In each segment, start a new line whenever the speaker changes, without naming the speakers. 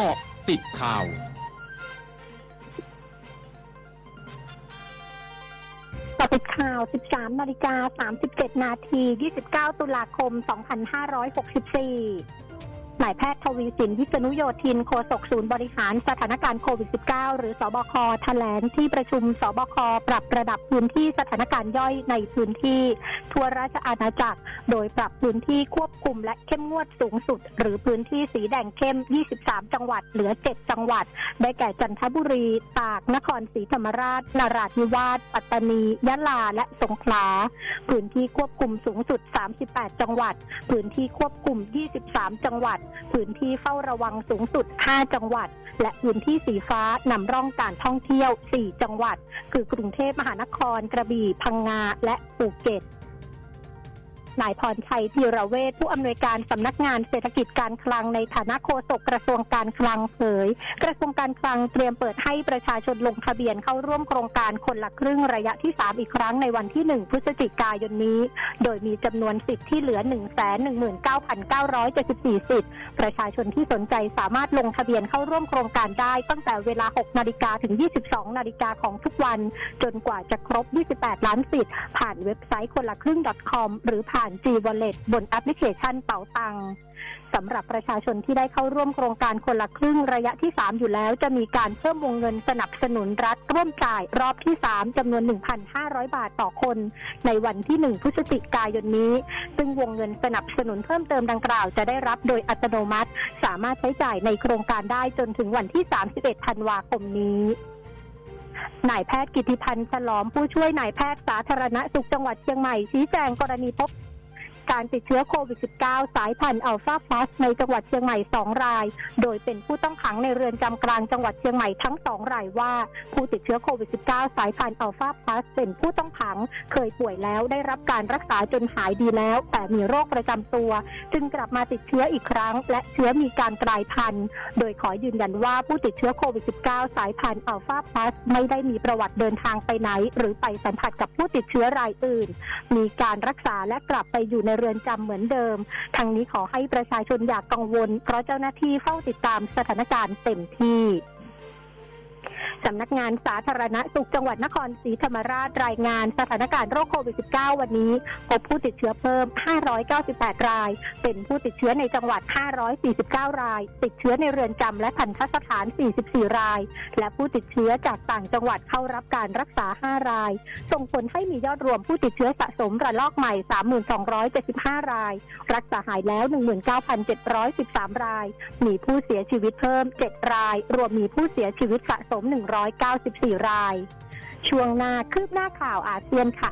เกาะติดข่าว
ต่อติดข่าว 13นาฬิกา37 นาที 29 ตุลาคม 2564 นายแพทย์ทวีสินวิษณุโยธินโฆษกศูนย์บริหารสถานการณ์โควิด -19 หรือสบคแถลงที่ประชุมสบคปรับระดับพื้นที่สถานการณ์ย่อยในพื้นที่ ทั่วราชอาณาจักร โดยปรับพื้นที่ควบคุมและเข้มงวดสูงสุด หรือพื้นที่สีแดงเข้ม 23 จังหวัดเหลือ 7 จังหวัด ได้แก่จันทบุรี ตาก นครศรีธรรมราช นราธิวาส ปัตตานี ยะลา และสงขลา พื้นที่ควบคุมสูงสุด 38 จังหวัด พื้นที่ควบคุม 23 จังหวัดพื้นที่เฝ้าระวังสูงสุด 5 จังหวัด และพื้นที่สีฟ้านำร่องการท่องเที่ยว 4 จังหวัด คือกรุงเทพมหานคร กระบี่ พังงา และภูเก็ต นายพรชัยธีรเวชผู้อำนวยการสำนักงานเศรษฐกิจการคลังในฐานะโฆษกกระทรวงการคลังเผย กระทรวงการคลังเตรียมเปิดให้ประชาชนลงทะเบียนเข้าร่วมโครงการคนละครึ่งระยะที่ 3 อีกครั้งในวันที่ 1 พฤศจิกายนนี้ โดยมีจำนวนสิทธิ์ที่เหลือ 119,974 สิทธิ์ ประชาชนที่สนใจสามารถลงทะเบียนเข้าร่วมโครงการได้ตั้งแต่เวลา 6 นาฬิกาถึง 22 นาฬิกาของทุกวัน จนกว่าจะครบ 28 ล้านสิทธิ์ ผ่านเว็บไซต์คนละครึ่ง .com หรือผ่าน G Wallet บนแอปพลิเคชันเป๋าตังสำหรับประชาชนที่ได้เข้าร่วมโครงการคนละครึ่งระยะที่ 3 อยู่แล้ว จะมีการเพิ่มวงเงินสนับสนุนรัฐร่วมจ่ายรอบที่ 3จำนวน 1,500 บาทต่อคน ในวันที่ 1 พฤศจิกายนนี้ ซึ่งวงเงินสนับสนุนเพิ่มเติมดังกล่าวจะได้รับโดยอัตโนมัติ สามารถใช้จ่ายในโครงการได้จนถึงวันที่ 31 ธันวาคมนี้นายแพทย์กิติพันธ์ฉลอมผู้ช่วยนายแพทย์สาธารณสุขจังหวัดเชียงใหม่ชี้แจงกรณีพบ การติดเชื้อโควิด -19 สายพันธุ์อัลฟาพลัสในจังหวัดเชียงใหม่ 2 ราย โดยเป็นผู้ต้องขังในเรือนจำกลางจังหวัดเชียงใหม่ทั้ง 2 รายว่า ผู้ติดเชื้อโควิด -19 สายพันธุ์อัลฟาพลัสเป็นผู้ต้องขัง เคยป่วยแล้วได้รับการรักษาจนหายดีแล้ว แต่มีโรคประจำตัว จึงกลับมาติดเชื้ออีกครั้ง และเชื้อมีการกลายพันธุ์ โดยขอยืนยันว่าผู้ติดเชื้อโควิด -19 สายพันธุ์อัลฟาพลัสไม่ได้มีประวัติเดินทางไปไหน หรือไปสัมผัสกับผู้ติดเชื้อรายอื่น มีการรักษาและกลับไปอยู่ในเรือนจำเหมือนเดิม ทางนี้ขอให้ประชาชนอยากกังวล เพราะเจ้าหน้าที่เฝ้าติดตามสถานการณ์เต็มที่ สำนักงานสาธารณสุขจังหวัดนครศรีธรรมราชรายงานสถานการณ์โรคโควิด -19 วันนี้ พบผู้ติดเชื้อเพิ่ม 598 ราย เป็นผู้ติดเชื้อในจังหวัด 549 ราย ติดเชื้อในเรือนจำและทันทสถาน 44 ราย และผู้ติดเชื้อจากต่างจังหวัดเข้ารับการรักษา 5 ราย ส่งผลให้มียอดรวมผู้ติดเชื้อสะสมระลอกใหม่ 3275 ราย รักษาหายแล้ว 19,713 ราย มีผู้เสียชีวิตเพิ่ม 7 ราย รวมมีผู้เสียชีวิตสะสม 1 194 ราย ช่วงหน้าคืบหน้าข่าวอาเซียนค่ะ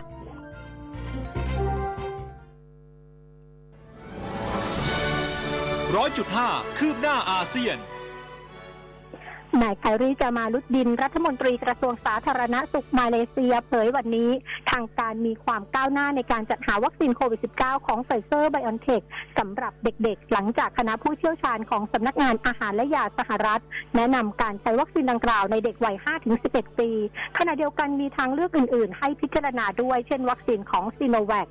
ร้อยจุดห้าคืบหน้าอาเซียน
นายไครีจามาลุดดินรัฐมนตรีกระทรวงสาธารณสุขมาเลเซียเผยวันนี้ ทางการมีความก้าวหน้าในการจัดหาวัคซีนโควิด -19 ของไฟเซอร์ไบออนเทคสำหรับเด็กๆ หลังจากคณะผู้เชี่ยวชาญของสำนักงานอาหารและยาสหรัฐ แนะนำการใช้วัคซีนดังกล่าวในเด็กวัย 5-11 ปี ขณะเดียวกันมีทางเลือกอื่นๆ ให้พิจารณาด้วย เช่น วัคซีนของซีโนแวค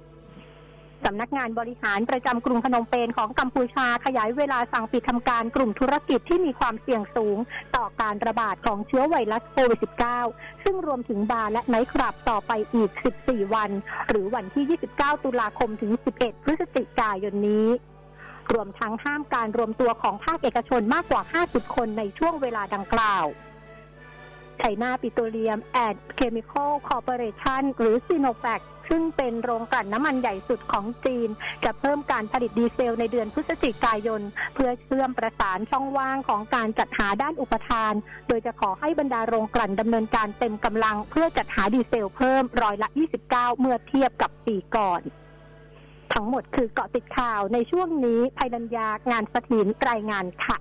สำนักงานบริหารประจำกรุงพนมเปญของกัมพูชาขยายเวลาสั่งปิดทำการกลุ่มธุรกิจที่มีความเสี่ยงสูง ต่อการระบาดของเชื้อไวรัสโควิด -19 ซึ่งรวมถึงบาร์และไนท์คลับต่อไปอีก 14 วัน หรือวันที่ 29 ตุลาคมถึง 11 พฤศจิกายนนี้รวมทั้งห้ามการรวมตัวของภาคเอกชนมากกว่า 50 คนในช่วงเวลาดังกล่าว China Petroleum and Chemical Corporation หรือ Sinopecซึ่งเป็นโรงกลั่นน้ำมันใหญ่สุดของจีน จะเพิ่มการผลิตดีเซลในเดือนพฤศจิกายน เพื่อเชื่อมประสานช่องว่างของการจัดหาด้านอุปทาน โดยจะขอให้บรรดาโรงกลั่นดำเนินการเต็มกำลัง เพื่อจัดหาดีเซลเพิ่มร้อยละ 29 เมื่อเทียบกับปีก่อนทั้งหมดคือเกาะติดข่าวในช่วงนี้ภัยดัญญางานสถินรายงานค่ะ